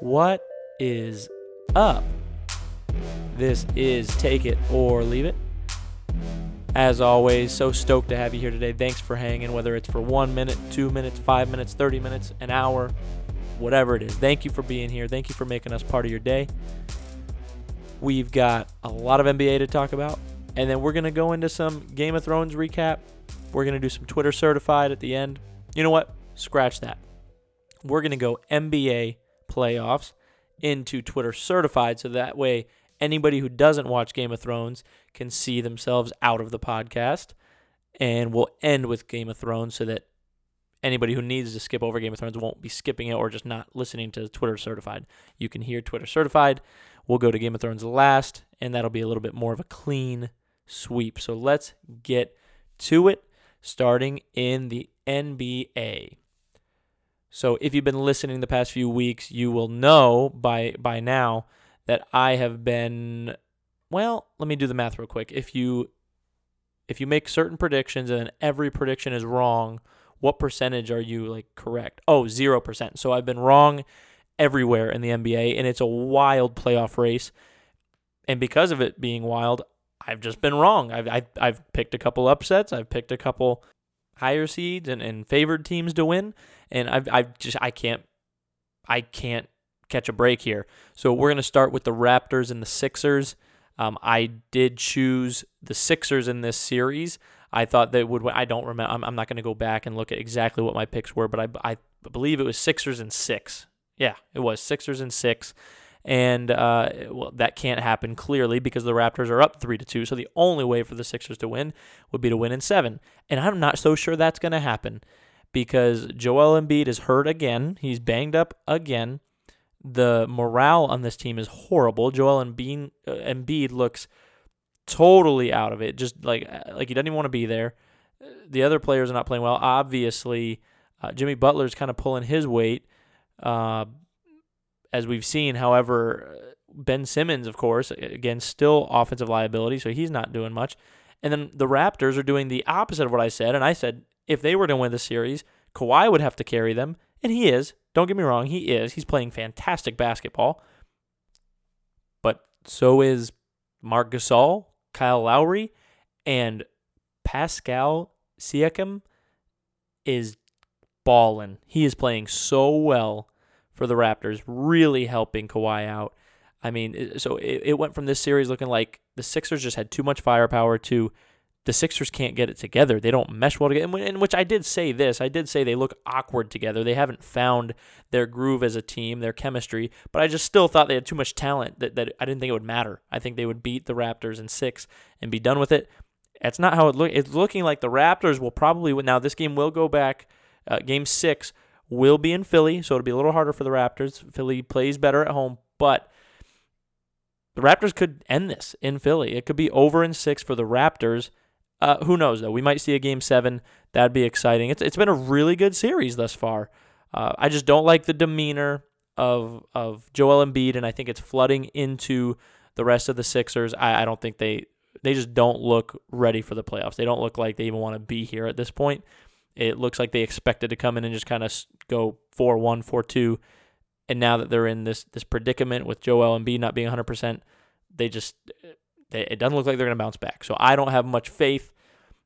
What is up? This is Take It or Leave It. As always, so stoked to have you here today. Thanks for hanging, whether it's for one minute, two minutes, five minutes, 30 minutes, an hour, whatever it is. Thank you for being here. Thank you for making us part of your day. We've got a lot of NBA to talk about, and then we're going to go into some Game of Thrones recap. We're going to do some Twitter certified at the end. You know what? Scratch that. We're going to go NBA playoffs into Twitter certified so that way anybody who doesn't watch Game of Thrones can see themselves out of the podcast. And we'll end with Game of Thrones so that anybody who needs to skip over Game of Thrones won't be skipping it or just not listening to Twitter certified. You can hear Twitter certified. We'll go to Game of Thrones last, and that'll be a little bit more of a clean sweep. So let's get to it, starting in the NBA. So if you've been listening the past few weeks, you will know by by now that I have been well, let me do the math real quick. If you if you make certain predictions and every prediction is wrong, what percentage are you like correct? Oh, 0%. So I've been wrong everywhere in the NBA and it's a wild playoff race. And because of it being wild, I've just been wrong. I've, I've, I've picked a couple upsets. I've picked a couple higher seeds and, and favored teams to win. And I've, I've just, I can't, I can't catch a break here. So we're going to start with the Raptors and the Sixers. Um, I did choose the Sixers in this series. I thought they would. I don't remember. I'm, I'm not going to go back and look at exactly what my picks were, but I, I believe it was Sixers and six. Yeah, it was Sixers and six, and uh, well, that can't happen clearly because the Raptors are up three to two. So the only way for the Sixers to win would be to win in seven, and I'm not so sure that's going to happen because Joel Embiid is hurt again. He's banged up again. The morale on this team is horrible. Joel Embiid, uh, Embiid looks totally out of it. Just like like he doesn't even want to be there. The other players are not playing well. Obviously, uh, Jimmy Butler's kind of pulling his weight, uh, as we've seen. However, uh, Ben Simmons, of course, again still offensive liability, so he's not doing much. And then the Raptors are doing the opposite of what I said. And I said if they were to win the series, Kawhi would have to carry them, and he is. Don't get me wrong, he is. He's playing fantastic basketball. But so is Mark Gasol, Kyle Lowry, and Pascal Siakam is balling. He is playing so well for the Raptors, really helping Kawhi out. I mean, so it, it went from this series looking like the Sixers just had too much firepower to the Sixers can't get it together. They don't mesh well together. In which I did say this. I did say they look awkward together. They haven't found their groove as a team, their chemistry. But I just still thought they had too much talent that, that I didn't think it would matter. I think they would beat the Raptors in six and be done with it. That's not how it looks. It's looking like the Raptors will probably. Now, this game will go back. Uh, game six will be in Philly, so it'll be a little harder for the Raptors. Philly plays better at home, but the Raptors could end this in Philly. It could be over in six for the Raptors uh, who knows though? We might see a game seven. That'd be exciting. It's it's been a really good series thus far. Uh, I just don't like the demeanor of of Joel Embiid, and I think it's flooding into the rest of the Sixers. I, I don't think they they just don't look ready for the playoffs. They don't look like they even want to be here at this point. It looks like they expected to come in and just kind of go 4-1, 4-2. And now that they're in this this predicament with Joel Embiid not being 100%, they just they, it doesn't look like they're going to bounce back. So I don't have much faith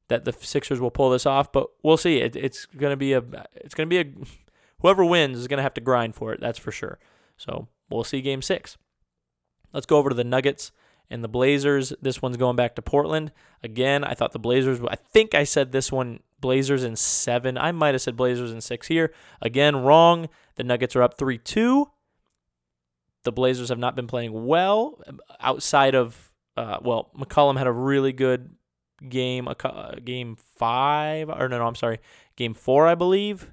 that the Sixers will pull this off, but we'll see. It, it's going to be a it's going to be a whoever wins is going to have to grind for it. That's for sure. So we'll see game 6. Let's go over to the Nuggets and the Blazers. This one's going back to Portland. Again, I thought the Blazers I think I said this one Blazers in 7. I might have said Blazers in 6 here. Again, wrong. The Nuggets are up 3-2. The Blazers have not been playing well outside of uh, well, McCollum had a really good game, uh, game five, or no, no, I'm sorry, game four, I believe.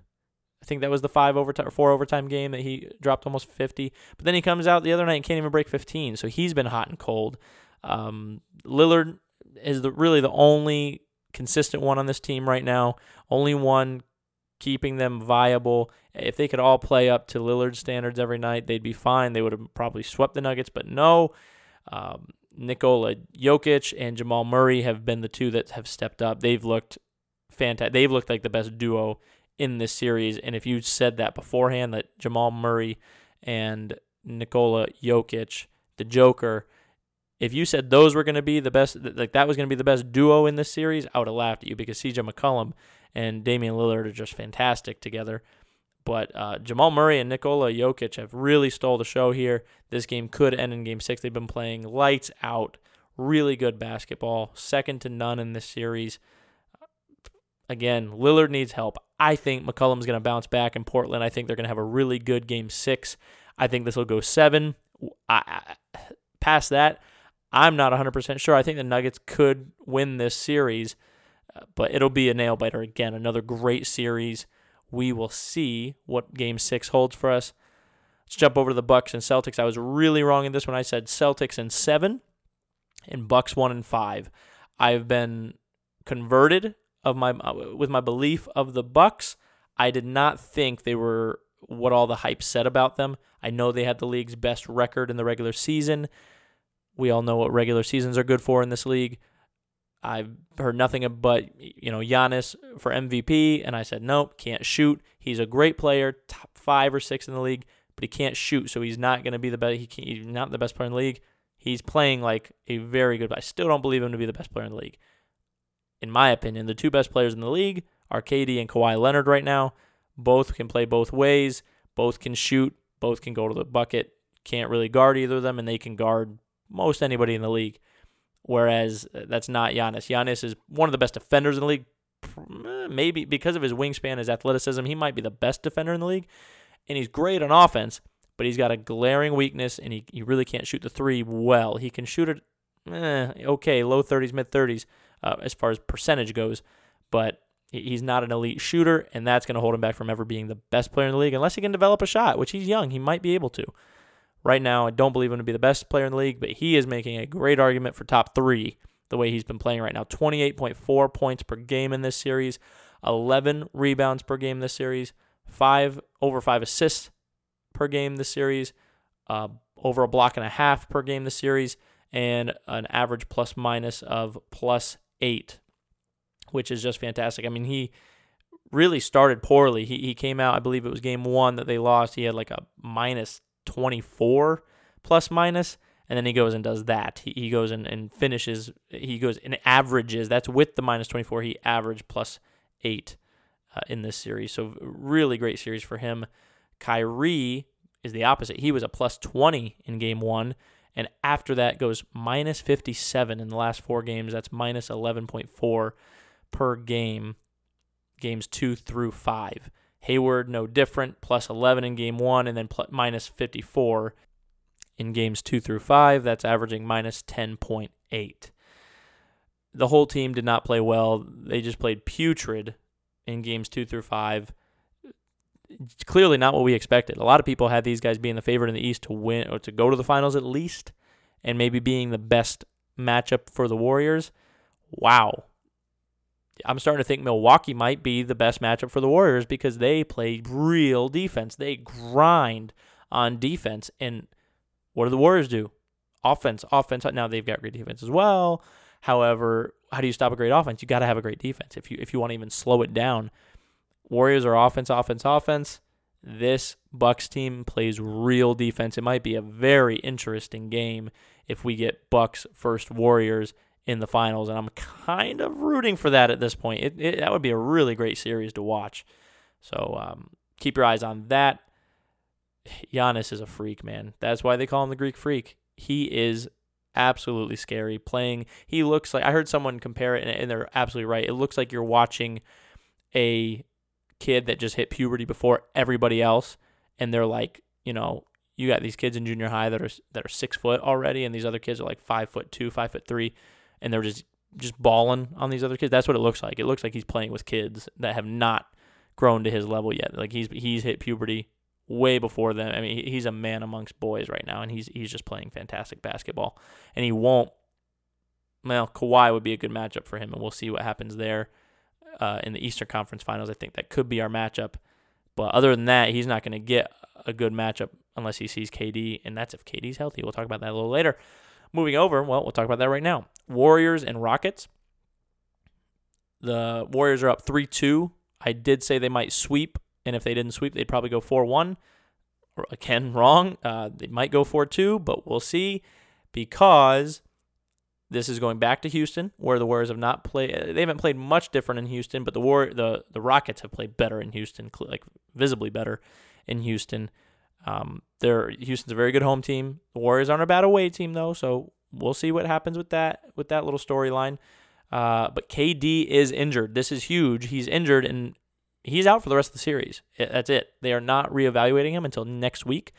I think that was the five overtime, four overtime game that he dropped almost 50. But then he comes out the other night and can't even break 15. So he's been hot and cold. Um, Lillard is the really the only consistent one on this team right now. Only one keeping them viable. If they could all play up to Lillard standards every night, they'd be fine. They would have probably swept the Nuggets, but no. Um, Nikola Jokic and Jamal Murray have been the two that have stepped up. They've looked fantastic. They've looked like the best duo in this series. And if you said that beforehand, that Jamal Murray and Nikola Jokic, the Joker. If you said those were going to be the best, like that was going to be the best duo in this series, I would have laughed at you because CJ McCollum and Damian Lillard are just fantastic together. But uh, Jamal Murray and Nikola Jokic have really stole the show here. This game could end in game six. They've been playing lights out, really good basketball, second to none in this series. Again, Lillard needs help. I think McCollum's going to bounce back in Portland. I think they're going to have a really good game six. I think this will go seven. I, I, past that, I'm not 100% sure. I think the Nuggets could win this series, uh, but it'll be a nail biter again. Another great series. We will see what game six holds for us. Let's jump over to the Bucks and Celtics. I was really wrong in this one. I said Celtics in seven and Bucks one and five. I've been converted of my uh, with my belief of the Bucks. I did not think they were what all the hype said about them. I know they had the league's best record in the regular season. We all know what regular seasons are good for in this league. I've heard nothing but you know Giannis for MVP, and I said nope, can't shoot. He's a great player, top five or six in the league, but he can't shoot, so he's not going to be the best. He can't, he's not the best player in the league. He's playing like a very good. I still don't believe him to be the best player in the league in my opinion, the two best players in the league are KD and Kawhi Leonard right now. Both can play both ways. Both can shoot. Both can go to the bucket. Can't really guard either of them, and they can guard most anybody in the league. Whereas uh, that's not Giannis. Giannis is one of the best defenders in the league. Eh, maybe because of his wingspan, his athleticism, he might be the best defender in the league. And he's great on offense, but he's got a glaring weakness, and he, he really can't shoot the three well. He can shoot it eh, okay, low 30s, mid 30s, uh, as far as percentage goes, but he's not an elite shooter, and that's going to hold him back from ever being the best player in the league unless he can develop a shot, which he's young. He might be able to. Right now, I don't believe him to be the best player in the league, but he is making a great argument for top three the way he's been playing right now. 28.4 points per game in this series, 11 rebounds per game this series, five over five assists per game this series, uh, over a block and a half per game this series, and an average plus minus of plus eight, which is just fantastic. I mean, he really started poorly. He, he came out, I believe it was game one that they lost. He had like a minus 24 plus minus, and then he goes and does that. He, he goes and, and finishes, he goes and averages, that's with the minus 24, he averaged plus eight uh, in this series. So, really great series for him. Kyrie is the opposite. He was a plus 20 in game one and after that goes minus 57 in the last four games. That's minus 11.4 per game, games two through five. Hayward, no different, plus 11 in game one, and then plus, minus 54 in games two through five. That's averaging minus 10.8. The whole team did not play well. They just played putrid in games two through five clearly not what we expected. A lot of people had these guys being the favorite in the East to win or to go to the finals at least, and maybe being the best matchup for the Warriors. Wow. I'm starting to think Milwaukee might be the best matchup for the Warriors because they play real defense. They grind on defense. And what do the Warriors do? Offense, offense. Now they've got great defense as well. However, how do you stop a great offense? You got to have a great defense if you if you want to even slow it down. Warriors are offense, offense, offense. This Bucks team plays real defense. It might be a very interesting game if we get Bucks first Warriors in the finals, and I'm kind of rooting for that at this point. It, it that would be a really great series to watch. So um, keep your eyes on that. Giannis is a freak, man. That's why they call him the Greek Freak. He is absolutely scary playing. He looks like I heard someone compare it, and they're absolutely right. It looks like you're watching a kid that just hit puberty before everybody else, and they're like, you know, you got these kids in junior high that are that are six foot already, and these other kids are like five foot two, five foot three, and they're just just balling on these other kids. That's what it looks like. It looks like he's playing with kids that have not grown to his level yet. Like he's he's hit puberty way before them. I mean, he's a man amongst boys right now, and he's he's just playing fantastic basketball. And he won't. Well, Kawhi would be a good matchup for him, and we'll see what happens there uh, in the Eastern Conference Finals. I think that could be our matchup. But other than that, he's not going to get a good matchup unless he sees KD, and that's if KD's healthy. We'll talk about that a little later. Moving over, well, we'll talk about that right now. Warriors and Rockets. The Warriors are up 3 2. I did say they might sweep, and if they didn't sweep, they'd probably go 4 1. again wrong. Uh, they might go 4 2, but we'll see because this is going back to Houston, where the Warriors have not played. Uh, they haven't played much different in Houston, but the War the the Rockets have played better in Houston, like visibly better in Houston. Um, they're Houston's a very good home team. The Warriors aren't a bad away team though, so we'll see what happens with that with that little storyline. Uh, but KD is injured. This is huge. He's injured and he's out for the rest of the series. That's it. They are not reevaluating him until next week.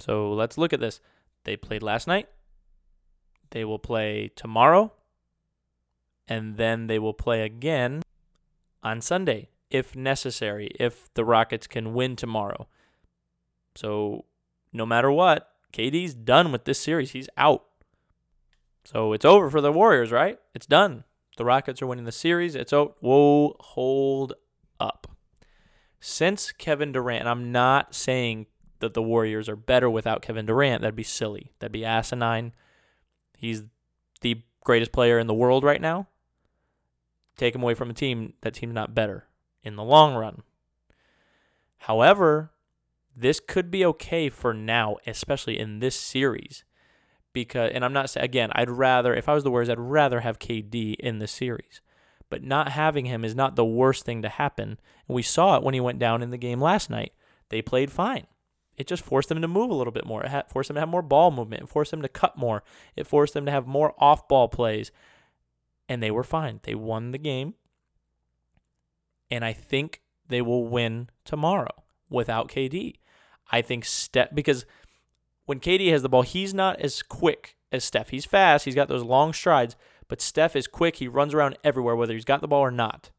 So let's look at this. They played last night. They will play tomorrow. And then they will play again on Sunday if necessary, if the Rockets can win tomorrow. So no matter what, KD's done with this series. He's out. So it's over for the Warriors, right? It's done. The Rockets are winning the series. It's out. whoa, hold up. Since Kevin Durant, I'm not saying that the Warriors are better without Kevin Durant. That'd be silly. That'd be asinine. He's the greatest player in the world right now. Take him away from a team, that team's not better in the long run. However, this could be okay for now, especially in this series because and I'm not saying again, I'd rather if I was the Warriors, I'd rather have KD in the series. But not having him is not the worst thing to happen. And we saw it when he went down in the game last night. They played fine. It just forced them to move a little bit more. It forced them to have more ball movement. It forced them to cut more. It forced them to have more off ball plays. And they were fine. They won the game. And I think they will win tomorrow without KD. I think Steph, because when KD has the ball, he's not as quick as Steph. He's fast, he's got those long strides, but Steph is quick. He runs around everywhere, whether he's got the ball or not.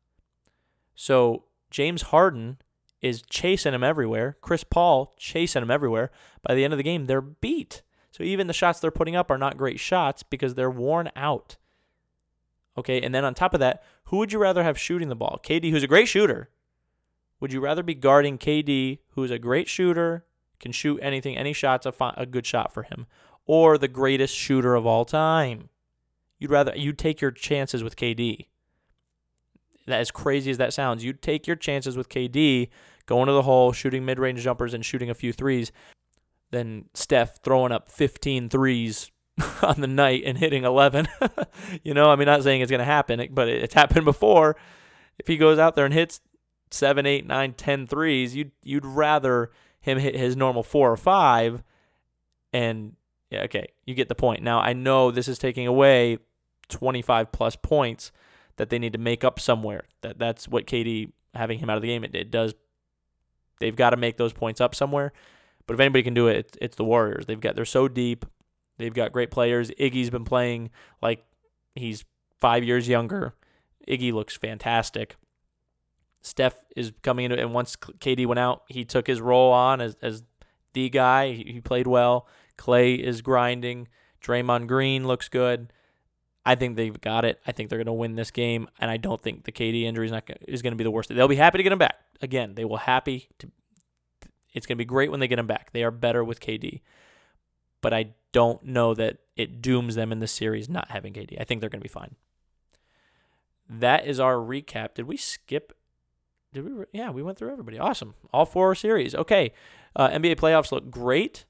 So James Harden is chasing him everywhere. Chris Paul chasing him everywhere. By the end of the game, they're beat. So even the shots they're putting up are not great shots because they're worn out. Okay, and then on top of that, who would you rather have shooting the ball? KD, who's a great shooter. Would you rather be guarding KD, who's a great shooter, can shoot anything, any shot's a, fi- a good shot for him, or the greatest shooter of all time. You'd rather you take your chances with KD. That as crazy as that sounds, you'd take your chances with KD going to the hole, shooting mid-range jumpers and shooting a few threes than Steph throwing up 15 threes on the night and hitting 11. you know, I mean, not saying it's going to happen, but it's happened before. If he goes out there and hits seven, eight, nine, ten threes, you'd you'd rather him hit his normal four or five, and yeah, okay, you get the point. Now I know this is taking away 25 plus points that they need to make up somewhere. That that's what KD having him out of the game it, it does. They've got to make those points up somewhere. But if anybody can do it, it's, it's the Warriors. They've got they're so deep. They've got great players. Iggy's been playing like he's five years younger. Iggy looks fantastic. Steph is coming in, and once KD went out, he took his role on as, as the guy. He played well. Clay is grinding. Draymond Green looks good. I think they've got it. I think they're going to win this game, and I don't think the KD injury is not gonna, is going to be the worst. They'll be happy to get him back. Again, they will happy to. It's going to be great when they get him back. They are better with KD, but I don't know that it dooms them in the series not having KD. I think they're going to be fine. That is our recap. Did we skip did we? Yeah, we went through everybody. Awesome. All four series. Okay. Uh, NBA playoffs look great.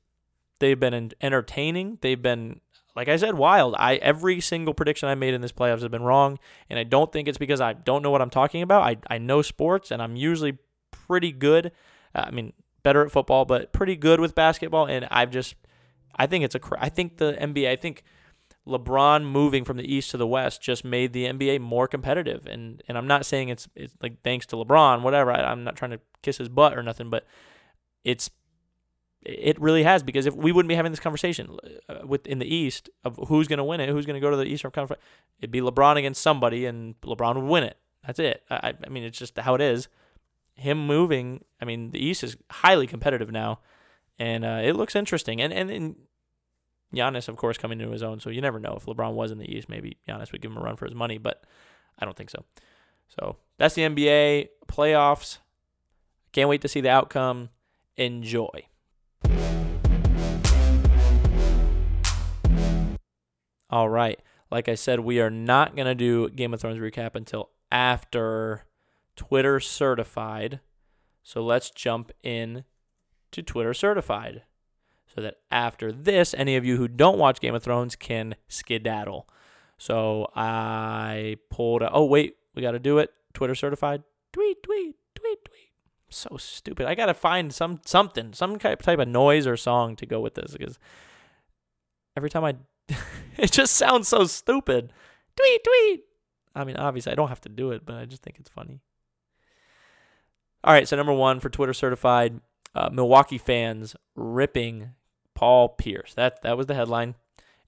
They've been entertaining. They've been, like I said, wild. I every single prediction I made in this playoffs has been wrong, and I don't think it's because I don't know what I'm talking about. I I know sports, and I'm usually pretty good. Uh, I mean, better at football, but pretty good with basketball. And I've just, I think it's a. I think the NBA. I think LeBron moving from the East to the West just made the NBA more competitive. And and I'm not saying it's it's like thanks to LeBron, whatever. I, I'm not trying to kiss his butt or nothing, but it's it really has because if we wouldn't be having this conversation uh, with in the East of who's going to win it, who's going to go to the Eastern Conference, it'd be LeBron against somebody, and LeBron would win it. That's it. I, I mean, it's just how it is. Him moving. I mean, the East is highly competitive now, and uh, it looks interesting. And, and and Giannis, of course, coming into his own. So you never know if LeBron was in the East, maybe Giannis would give him a run for his money, but I don't think so. So that's the NBA playoffs. Can't wait to see the outcome. Enjoy. All right. Like I said, we are not going to do Game of Thrones recap until after Twitter certified. So let's jump in to Twitter Certified so that after this, any of you who don't watch Game of Thrones can skedaddle. So I pulled. A, oh wait, we got to do it. Twitter certified. Tweet, tweet, tweet, tweet. So stupid. I gotta find some something, some type of noise or song to go with this because every time I, it just sounds so stupid. Tweet, tweet. I mean, obviously I don't have to do it, but I just think it's funny. All right, so number one for Twitter certified, uh, Milwaukee fans ripping Paul Pierce. That that was the headline,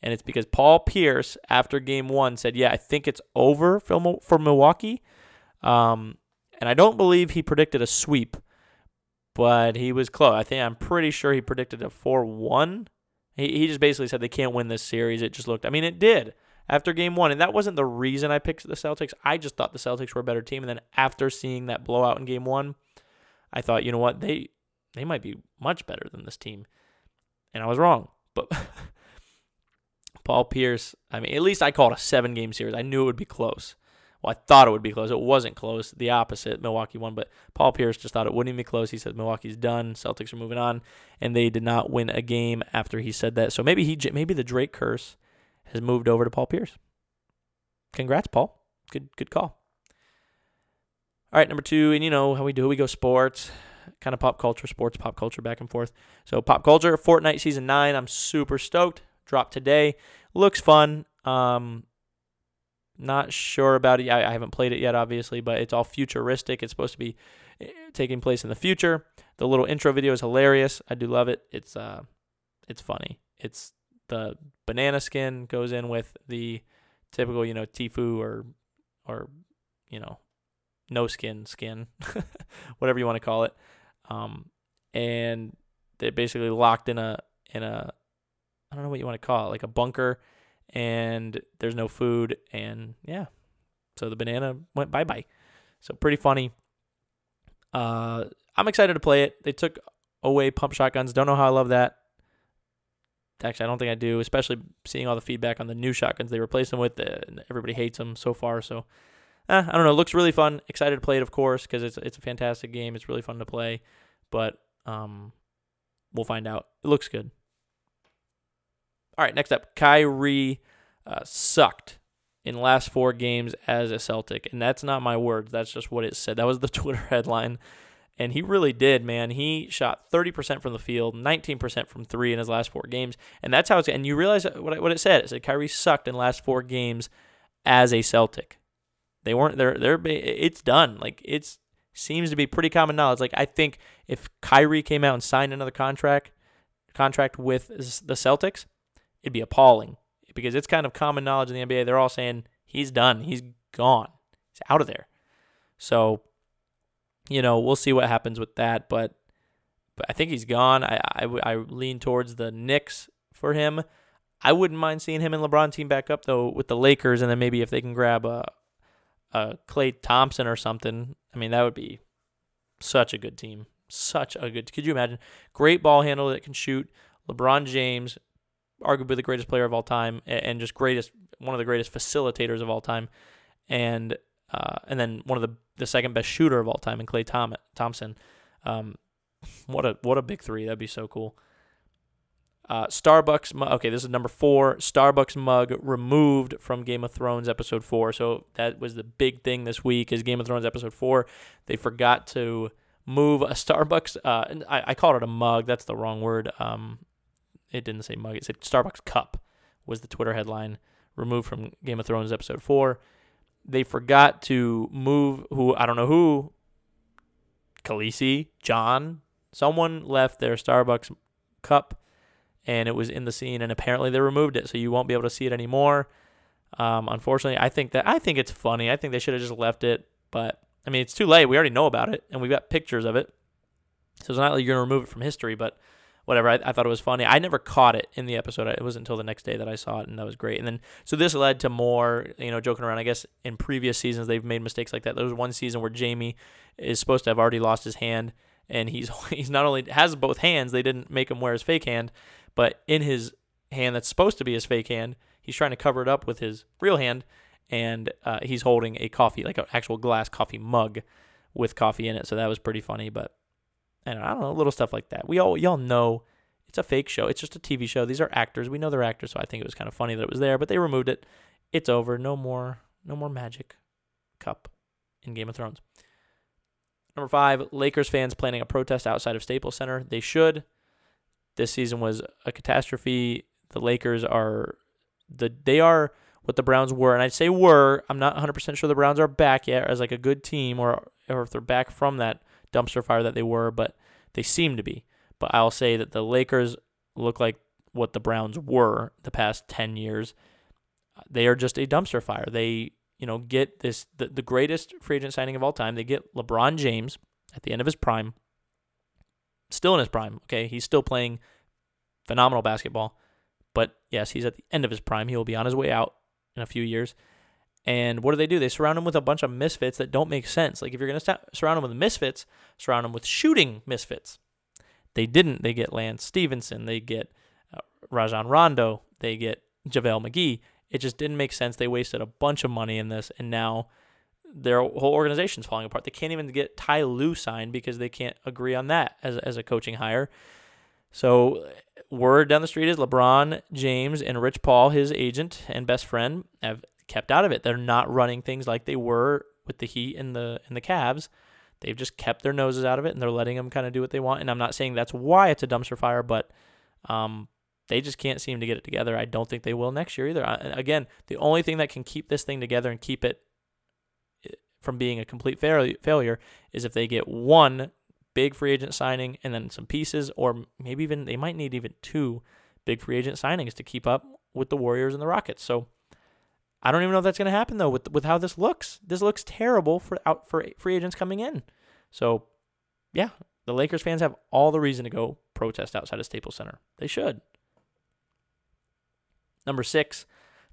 and it's because Paul Pierce after Game One said, "Yeah, I think it's over for Milwaukee," um, and I don't believe he predicted a sweep, but he was close. I think I'm pretty sure he predicted a four-one. He he just basically said they can't win this series. It just looked. I mean, it did after game one. And that wasn't the reason I picked the Celtics. I just thought the Celtics were a better team. And then after seeing that blowout in game one, I thought, you know what, they they might be much better than this team and I was wrong. But Paul Pierce, I mean, at least I called a seven game series. I knew it would be close. Well, I thought it would be close. It wasn't close. The opposite. Milwaukee won, but Paul Pierce just thought it wouldn't even be close. He said Milwaukee's done. Celtics are moving on, and they did not win a game after he said that. So maybe he, maybe the Drake curse has moved over to Paul Pierce. Congrats, Paul. Good, good call. All right, number two, and you know how we do. We go sports kind of pop culture, sports pop culture back and forth. So pop culture, Fortnite season nine. I'm super stoked. Dropped today. Looks fun. Um, not sure about it. I, I haven't played it yet, obviously, but it's all futuristic. It's supposed to be eh, taking place in the future. The little intro video is hilarious. I do love it. It's uh, it's funny. It's the banana skin goes in with the typical, you know, Tfue or or you know, no skin skin, whatever you want to call it um, and they're basically locked in a in a I don't know what you want to call it, like a bunker, and there's no food, and yeah, so the banana went bye bye. So pretty funny. Uh, I'm excited to play it. They took away pump shotguns. Don't know how I love that. Actually, I don't think I do, especially seeing all the feedback on the new shotguns they replaced them with. Uh, everybody hates them so far. So eh, I don't know. Looks really fun. Excited to play it, of course, because it's it's a fantastic game. It's really fun to play, but um, we'll find out. It looks good. All right, next up, Kyrie uh, sucked in last four games as a Celtic, and that's not my words. That's just what it said. That was the Twitter headline. And he really did, man. He shot 30% from the field, 19% from three in his last four games. And that's how it's. And you realize what, what it said. It said Kyrie sucked in last four games as a Celtic. They weren't they're they're it's done. Like it's seems to be pretty common knowledge. Like I think if Kyrie came out and signed another contract contract with the Celtics, it'd be appalling because it's kind of common knowledge in the NBA. They're all saying he's done, he's gone, he's out of there. So, you know, we'll see what happens with that, but but I think he's gone. I I, I lean towards the Knicks for him. I wouldn't mind seeing him and LeBron team back up though with the Lakers, and then maybe if they can grab a uh, Klay Thompson or something. I mean, that would be such a good team. Such a good. Could you imagine? Great ball handler that can shoot. LeBron James, arguably the greatest player of all time, and just greatest one of the greatest facilitators of all time, and uh, and then one of the the second best shooter of all time in Tom- Thompson. Um, what a what a big three. That'd be so cool. Uh, Starbucks. Okay, this is number four. Starbucks mug removed from Game of Thrones episode four. So that was the big thing this week. Is Game of Thrones episode four? They forgot to move a Starbucks. Uh, I, I called it a mug. That's the wrong word. Um, it didn't say mug. It said Starbucks cup. Was the Twitter headline removed from Game of Thrones episode four? They forgot to move. Who I don't know who. Khaleesi, Jon, someone left their Starbucks cup and it was in the scene, and apparently they removed it, so you won't be able to see it anymore. Um, unfortunately, I think that I think it's funny. I think they should have just left it, but I mean, it's too late. We already know about it, and we've got pictures of it, so it's not like you're gonna remove it from history. But whatever. I, I thought it was funny. I never caught it in the episode. It wasn't until the next day that I saw it, and that was great. And then so this led to more, you know, joking around. I guess in previous seasons they've made mistakes like that. There was one season where Jaime is supposed to have already lost his hand, and he's he's not only has both hands. They didn't make him wear his fake hand but in his hand that's supposed to be his fake hand, he's trying to cover it up with his real hand, and uh, he's holding a coffee, like an actual glass coffee mug with coffee in it. So that was pretty funny. But And I don't know, little stuff like that. We all y'all know it's a fake show. It's just a TV show. These are actors. We know they're actors, so I think it was kind of funny that it was there, but they removed it. It's over. No more no more magic cup in Game of Thrones. Number 5, Lakers fans planning a protest outside of Staples Center. They should. This season was a catastrophe. The Lakers are the they are what the Browns were, and I'd say were. I'm not 100% sure the Browns are back yet as like a good team, or or if they're back from that dumpster fire that they were, but they seem to be. But I'll say that the Lakers look like what the Browns were the past 10 years. They are just a dumpster fire. They, you know, get this the, the greatest free agent signing of all time. They get LeBron James at the end of his prime. Still in his prime, okay? He's still playing phenomenal basketball. But yes, he's at the end of his prime. He will be on his way out in a few years. And what do they do? They surround him with a bunch of misfits that don't make sense. Like if you're going to surround him with misfits, surround him with shooting misfits. They didn't. They get Lance Stephenson. They get uh, Rajon Rondo. They get JaVale McGee. It just didn't make sense. They wasted a bunch of money in this, and now their whole organization's falling apart. They can't even get Ty Lue signed because they can't agree on that as, as a coaching hire. So word down the street is LeBron James and Rich Paul, his agent and best friend, have kept out of it. They're not running things like they were with the Heat and the and the Cavs. They've just kept their noses out of it and they're letting them kind of do what they want. And I'm not saying that's why it's a dumpster fire, but um, they just can't seem to get it together. I don't think they will next year either. Again, the only thing that can keep this thing together and keep it from being a complete failure is if they get one big free agent signing and then some pieces, or maybe even they might need even two big free agent signings to keep up with the Warriors and the Rockets. So I don't even know if that's going to happen though with with how this looks. This looks terrible for out for free agents coming in. So yeah, the Lakers fans have all the reason to go protest outside of Staples Center. They should. Number six,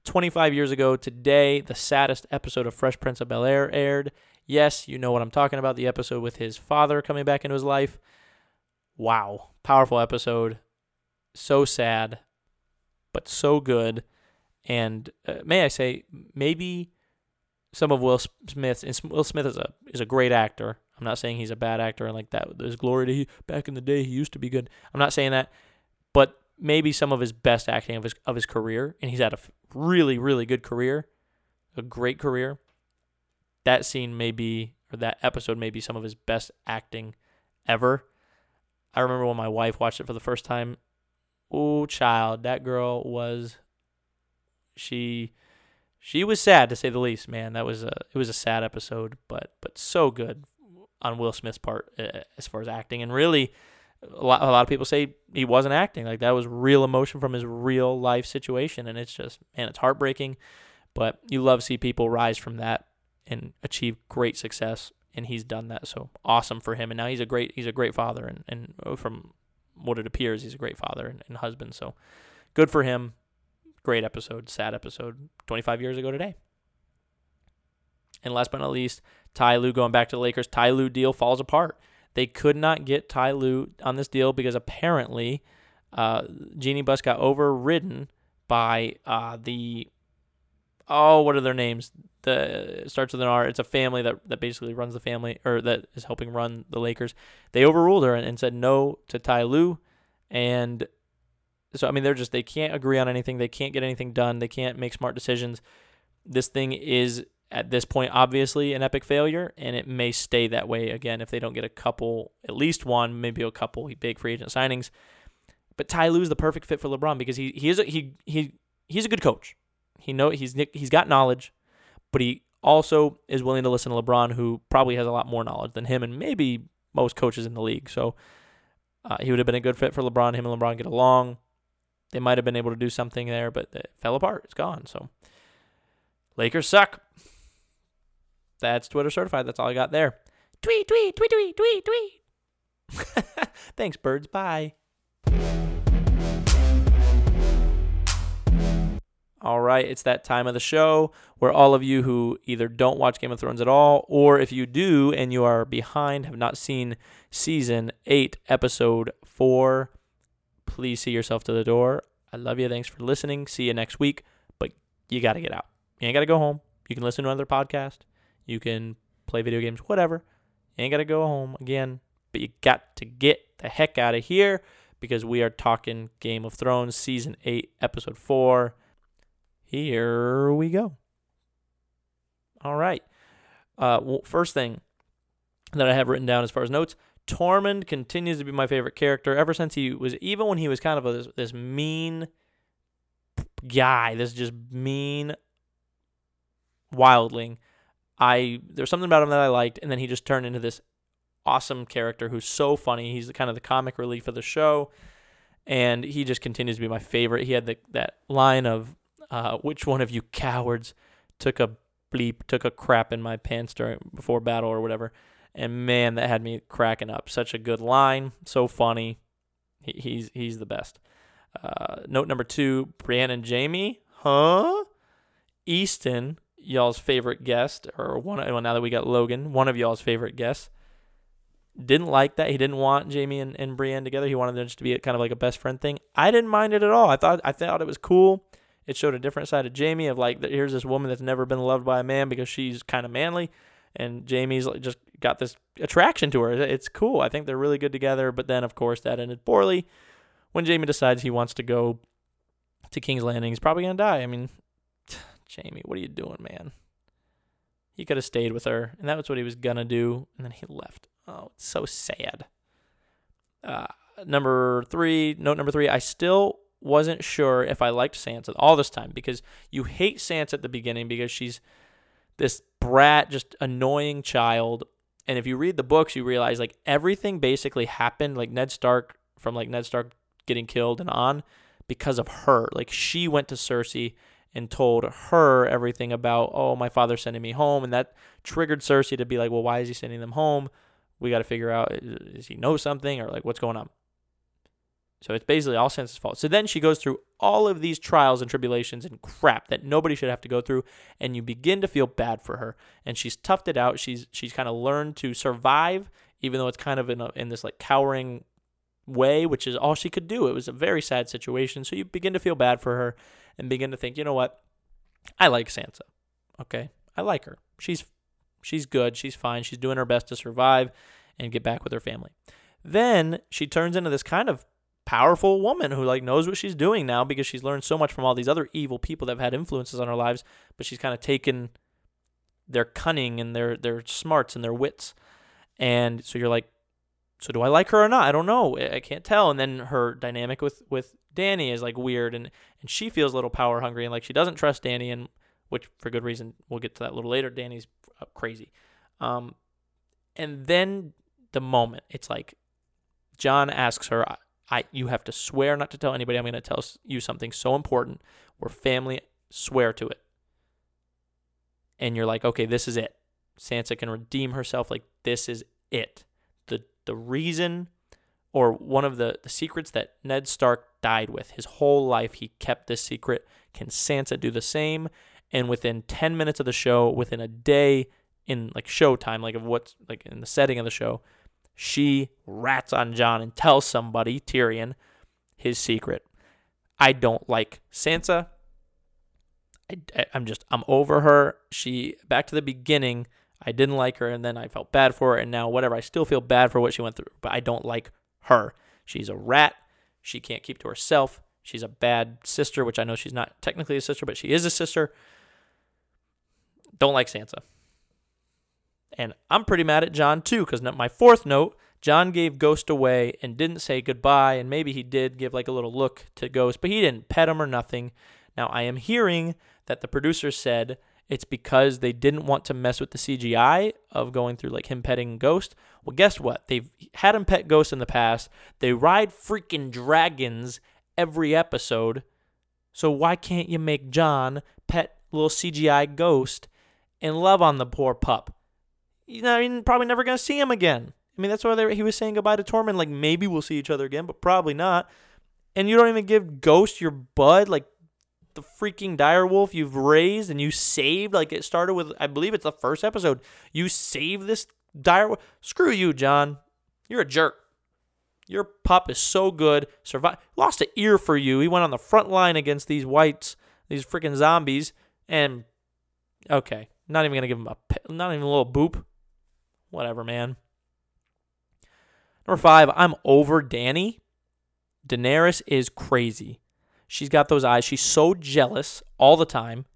25 years ago today, the saddest episode of Fresh Prince of Bel Air aired. Yes, you know what I'm talking about. The episode with his father coming back into his life. Wow. Powerful episode. So sad, but so good. And uh, may I say, maybe some of Will Smith's and Will Smith is a is a great actor. I'm not saying he's a bad actor and like that. There's glory to he back in the day. He used to be good. I'm not saying that, but maybe some of his best acting of his of his career, and he's had a really really good career, a great career that scene may be, or that episode may be some of his best acting ever. I remember when my wife watched it for the first time. Oh, child, that girl was, she, she was sad to say the least. Man, that was a, it was a sad episode, but but so good on Will Smith's part uh, as far as acting, and really, a lot, a lot of people say he wasn't acting. Like that was real emotion from his real life situation, and it's just man, it's heartbreaking. But you love to see people rise from that and achieve great success and he's done that. So awesome for him. And now he's a great he's a great father and, and uh, from what it appears he's a great father and, and husband. So good for him. Great episode. Sad episode. 25 years ago today. And last but not least Ty Lue going back to the Lakers. Ty Lue deal falls apart they could not get Ty Lue on this deal because apparently uh, Jeanie Buss got overridden by uh, the oh, what are their names? The starts with an R. It's a family that that basically runs the family or that is helping run the Lakers. They overruled her and, and said no to Ty Lue, and so I mean they're just they can't agree on anything. They can't get anything done. They can't make smart decisions. This thing is at this point obviously an epic failure, and it may stay that way again if they don't get a couple, at least one, maybe a couple big free agent signings. But Ty Lue is the perfect fit for LeBron because he he is a, he he he's a good coach. He know he's he's got knowledge, but he also is willing to listen to LeBron, who probably has a lot more knowledge than him, and maybe most coaches in the league. So uh, he would have been a good fit for LeBron. Him and LeBron get along. They might have been able to do something there, but it fell apart. It's gone. So Lakers suck. That's Twitter certified. That's all I got there. Tweet, tweet, tweet, tweet, tweet, tweet. Thanks, birds. Bye. All right, it's that time of the show where all of you who either don't watch Game of Thrones at all, or if you do and you are behind, have not seen season eight, episode four, please see yourself to the door. I love you. Thanks for listening. See you next week. But you got to get out. You ain't got to go home. You can listen to another podcast. You can play video games, whatever. You ain't got to go home again. but you got to get the heck out of here because we are talking Game of Thrones season 8 episode 4. Here we go. All right. Uh, well, first thing that I have written down as far as notes, Tormund continues to be my favorite character ever since he was even when he was kind of a, this, this mean guy, this just mean wildling. I there's something about him that I liked, and then he just turned into this awesome character who's so funny. He's the kind of the comic relief of the show, and he just continues to be my favorite. He had the, that line of, uh, "Which one of you cowards took a bleep, took a crap in my pants during before battle or whatever?" And man, that had me cracking up. Such a good line, so funny. He, he's he's the best. Uh, note number two: Brienne and Jaime, huh? Easton y'all's favorite guest, or one. Well, now that we got Logan, one of y'all's favorite guests, didn't like that. He didn't want Jaime and, and Brienne together. He wanted them just to be kind of like a best friend thing. I didn't mind it at all. I thought I thought it was cool. It showed a different side of Jaime of like here's this woman that's never been loved by a man because she's kind of manly, and Jaime's just got this attraction to her. It's cool. I think they're really good together. But then of course that ended poorly when Jaime decides he wants to go to King's Landing. He's probably gonna die. I mean, Jaime, what are you doing, man? He could have stayed with her, and that was what he was gonna do, and then he left. Oh, it's so sad. Uh, number three, note number three, I still wasn't sure if I liked Sansa all this time because you hate Sansa at the beginning because she's this brat, just annoying child. And if you read the books, you realize like everything basically happened, like Ned Stark from like Ned Stark getting killed and on because of her. Like she went to Cersei and told her everything about, oh, my father's sending me home. And that triggered Cersei to be like, well, why is he sending them home? We got to figure out, does he know something or like what's going on? So it's basically all Sansa's fault. So then she goes through all of these trials and tribulations and crap that nobody should have to go through, and you begin to feel bad for her. And she's toughed it out. She's she's kind of learned to survive, even though it's kind of in a, in this like cowering way, which is all she could do. It was a very sad situation. So you begin to feel bad for her, and begin to think, you know what? I like Sansa. Okay. I like her. She's she's good. She's fine. She's doing her best to survive and get back with her family. Then she turns into this kind of powerful woman who like knows what she's doing now because she's learned so much from all these other evil people that have had influences on her lives, but she's kind of taken their cunning and their their smarts and their wits. And so you're like, so do I like her or not? I don't know. I can't tell. And then her dynamic with with Dany is like weird, and and she feels a little power hungry, and like she doesn't trust Dany, and which for good reason. We'll get to that a little later. Dany's uh, crazy. Um, and then the moment it's like Jon asks her, I, I you have to swear not to tell anybody. I'm going to tell you something so important. We're family. Swear to it. And you're like, okay, this is it. Sansa can redeem herself. Like this is it the reason or one of the, the secrets that Ned Stark died with. His whole life, he kept this secret. Can Sansa do the same? And within 10 minutes of the show, within a day in like showtime, like of what's like in the setting of the show, she rats on Jon and tells somebody, Tyrion, his secret. I don't like Sansa. I, am just, I'm over her. She, back to the beginning, I didn't like her and then I felt bad for her and now whatever. I still feel bad for what she went through, but I don't like her. She's a rat. She can't keep to herself. She's a bad sister, which I know she's not technically a sister, but she is a sister. Don't like Sansa. And I'm pretty mad at Jon too, because my fourth note, Jon gave Ghost away and didn't say goodbye, and maybe he did give like a little look to Ghost, but he didn't pet him or nothing. Now I am hearing that the producer said it's because they didn't want to mess with the CGI of going through like him petting Ghost. Well, guess what? They've had him pet Ghost in the past. They ride freaking dragons every episode. So why can't you make Jon pet little CGI Ghost and love on the poor pup? You know, you're probably never gonna see him again. I mean, that's why they, he was saying goodbye to Tormund. Like maybe we'll see each other again, but probably not. And you don't even give Ghost your bud. Like the freaking direwolf you've raised and you saved. Like it started with, I believe it's the first episode. You saved this direwolf. Screw you, Jon. You're a jerk. Your pup is so good. Survived. Lost an ear for you. He went on the front line against these whites, these freaking zombies, and okay, not even gonna give him a, not even a little boop. Whatever, man. Number five, I'm over Dany. Daenerys is crazy. She's got those eyes. She's so jealous all the time.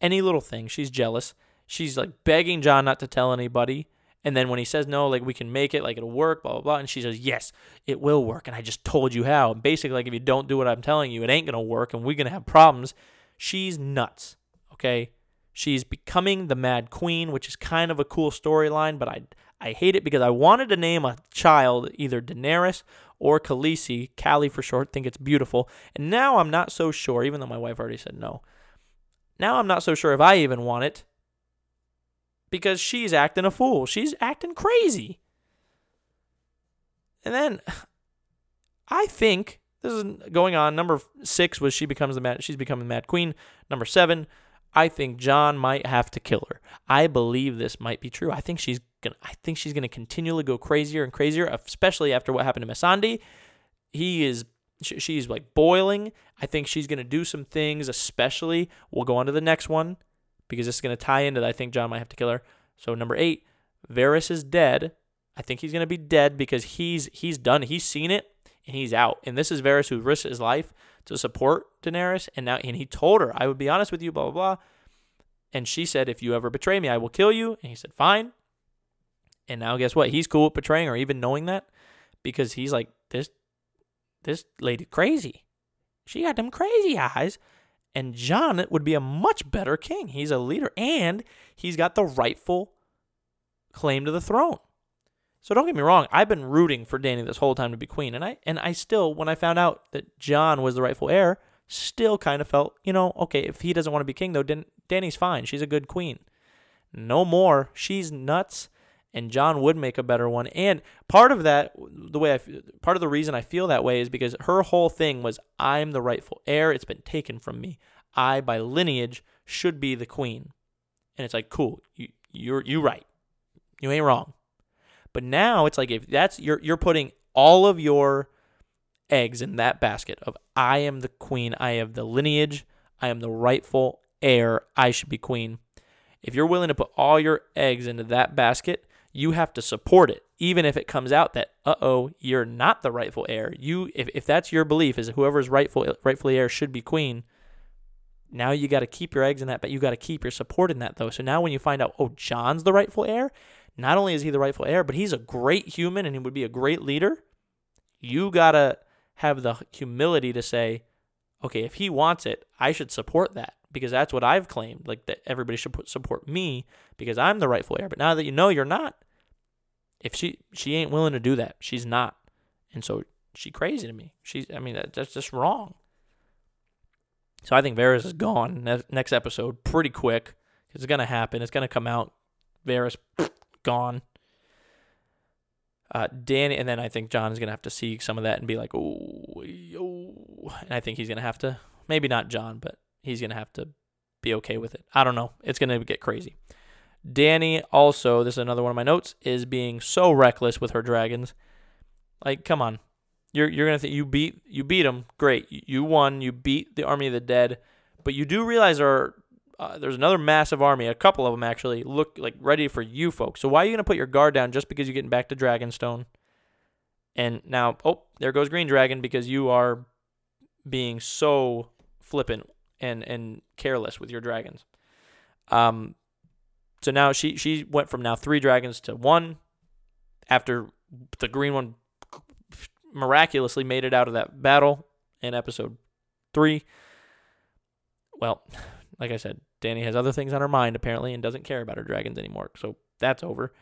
Any little thing, she's jealous. She's like begging Jon not to tell anybody. And then when he says no, like we can make it, like it'll work, blah blah blah, and she says yes, it will work, and I just told you how. And basically, like if you don't do what I'm telling you, it ain't gonna work, and we're gonna have problems. She's nuts. Okay, she's becoming the Mad Queen, which is kind of a cool storyline, but I I hate it because I wanted to name a child either Daenerys or Khaleesi, Callie for short. Think it's beautiful, and now I'm not so sure, even though my wife already said no. Now I'm not so sure if I even want it because she's acting a fool. She's acting crazy. And then I think this is going on. Number six was she becomes the mad. She's becoming the Mad Queen. Number seven, I think Jon might have to kill her. I believe this might be true. I think she's gonna. I think she's gonna continually go crazier and crazier, especially after what happened to Missandei. He is. She's like boiling. I think she's gonna do some things. Especially, we'll go on to the next one because this is to tie into that. I think Jon might have to kill her. So number eight, Varys is dead. I think he's to be dead because he's he's done. He's seen it and he's out. And this is Varys who risked his life to support Daenerys, and now and he told her, "I would be honest with you." Blah blah blah. And she said, "If you ever betray me, I will kill you." And he said, "Fine." And now guess what? He's cool with betraying her, even knowing that, because he's like this this lady crazy. She got them crazy eyes. And Jon would be a much better king. He's a leader and he's got the rightful claim to the throne. So don't get me wrong, I've been rooting for Dany this whole time to be queen, and I and I still, when I found out that Jon was the rightful heir, still kind of felt, you know, okay, if he doesn't want to be king though, Dan- Dany's fine. She's a good queen. No more. She's nuts, and Jon would make a better one. And part of that, the way I, part of the reason I feel that way is because her whole thing was, I'm the rightful heir. It's been taken from me. I, by lineage, should be the queen. And it's like, cool, you, you're you right, you ain't wrong. But now it's like if that's you're you're putting all of your eggs in that basket of I am the queen, I have the lineage, I am the rightful heir, I should be queen. If you're willing to put all your eggs into that basket, you have to support it. Even if it comes out that uh-oh you're not the rightful heir. You if, if that's your belief is whoever's rightful rightfully heir should be queen now you got to keep your eggs in that but you got to keep your support in that though. So now when you find out oh jon's the rightful heir not only is he the rightful heir but he's a great human and he would be a great leader you got to have the humility to say okay if he wants it i should support that because that's what I've claimed. Like that everybody should support me because I'm the rightful heir. But now that you know you're not, if she she ain't willing to do that, she's not, and so she crazy to me. She's I mean that, that's just wrong. So I think Varys is gone ne- next episode pretty quick. It's gonna happen. It's gonna come out. Varys gone. Uh, Dany, and then I think Jon is gonna have to see some of that and be like, oh, oh, and I think he's gonna have to, maybe not Jon, but he's to have to be okay with it. I don't know. It's to get crazy. Dany also, this is another one of my notes, is being so reckless with her dragons. Like, come on. You're you're gonna think you beat you beat them, great. You won. You beat the army of the dead, but you do realize there are, uh, there's another massive army, a couple of them actually, look like ready for you folks. So why are you gonna put your guard down just because you're getting back to Dragonstone? And now, oh, there goes Green Dragon because you are being so flippant and and careless with your dragons. Um, so now she she went from now three dragons to one, after the green one miraculously made it out of that battle in episode three. Well, like I said, Dany has other things on her mind apparently and doesn't care about her dragons anymore. So that's over.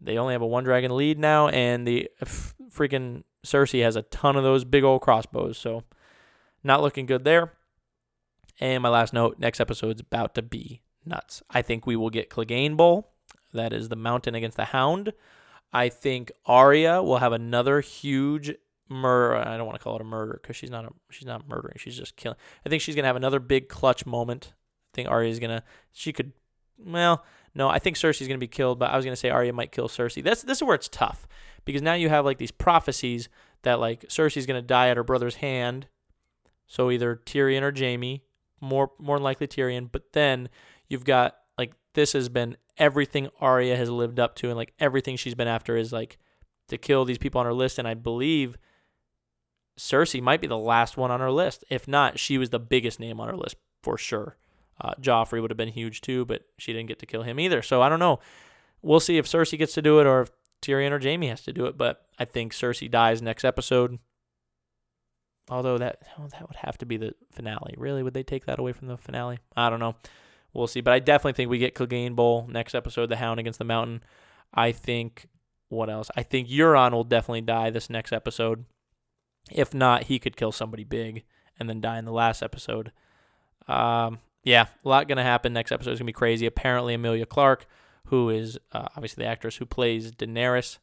They only have a one dragon lead now, and the f- freaking Cersei has a ton of those big old crossbows. So not looking good there. And my last note next episode's about to be nuts. I think we will get Clegane Bowl. That is the mountain against the hound. I think Arya will have another huge murder. I don't want to call it a murder because she's not a, she's not murdering. She's just killing. I think she's gonna have another big clutch moment. Think Arya's gonna she could well no I think Cersei's gonna be killed, but I was gonna say Arya might kill Cersei. That's this is where it's tough because now you have like these prophecies that like Cersei's gonna die at her brother's hand. So either Tyrion or Jaime more more than likely Tyrion. But then you've got like this has been everything Arya has lived up to, and like everything she's been after is like to kill these people on her list, and I believe Cersei might be the last one on her list. If not, she was the biggest name on her list for sure. Uh, Joffrey would have been huge too, but she didn't get to kill him either. So I don't know. We'll see if Cersei gets to do it or if Tyrion or Jaime has to do it. But I think Cersei dies next episode. Although that oh, that would have to be the finale. Really, would they take that away from the finale? I don't know. We'll see. But I definitely think we get Clegane Bowl next episode, the Hound against the Mountain. I think what else? I think Euron will definitely die this next episode. If not, he could kill somebody big and then die in the last episode. Um, yeah, a lot gonna happen. Next episode is gonna be crazy. Apparently, Emilia Clarke, who is uh, obviously the actress who plays Daenerys,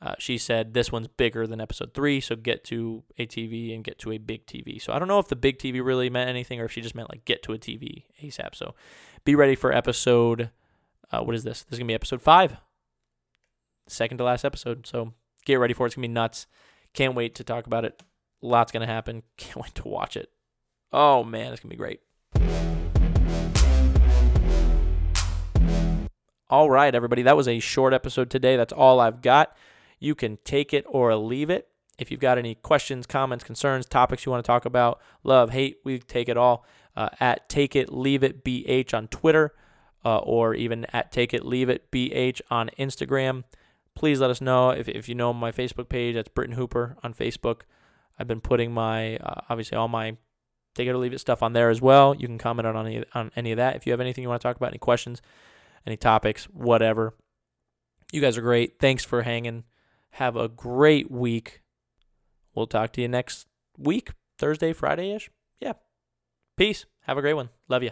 uh, she said this one's bigger than episode three, so get to a TV and get to a big TV. So I don't know if the big TV really meant anything or if she just meant like get to a TV ASAP. So be ready for episode. Uh, what is this? This is gonna be episode five, second to last episode. So get ready for it. It's gonna be nuts. Can't wait to talk about it. Lots gonna happen. Can't wait to watch it. Oh man, it's gonna be great. All right, everybody. That was a short episode today. That's all I've got. You can take it or leave it. If you've got any questions, comments, concerns, topics you want to talk about, love, hate, we take it all uh, at Take It Leave It BH on Twitter uh, or even at Take It Leave It BH on Instagram. Please let us know if, if you know my Facebook page. That's Britton Hooper on Facebook. I've been putting my, uh, obviously, all my Take It or Leave It stuff on there as well. You can comment on any, on any of that. If you have anything you want to talk about, any questions, any topics, whatever. You guys are great. Thanks for hanging. Have a great week. We'll talk to you next week, Thursday, Friday ish. Yeah. Peace. Have a great one. Love you.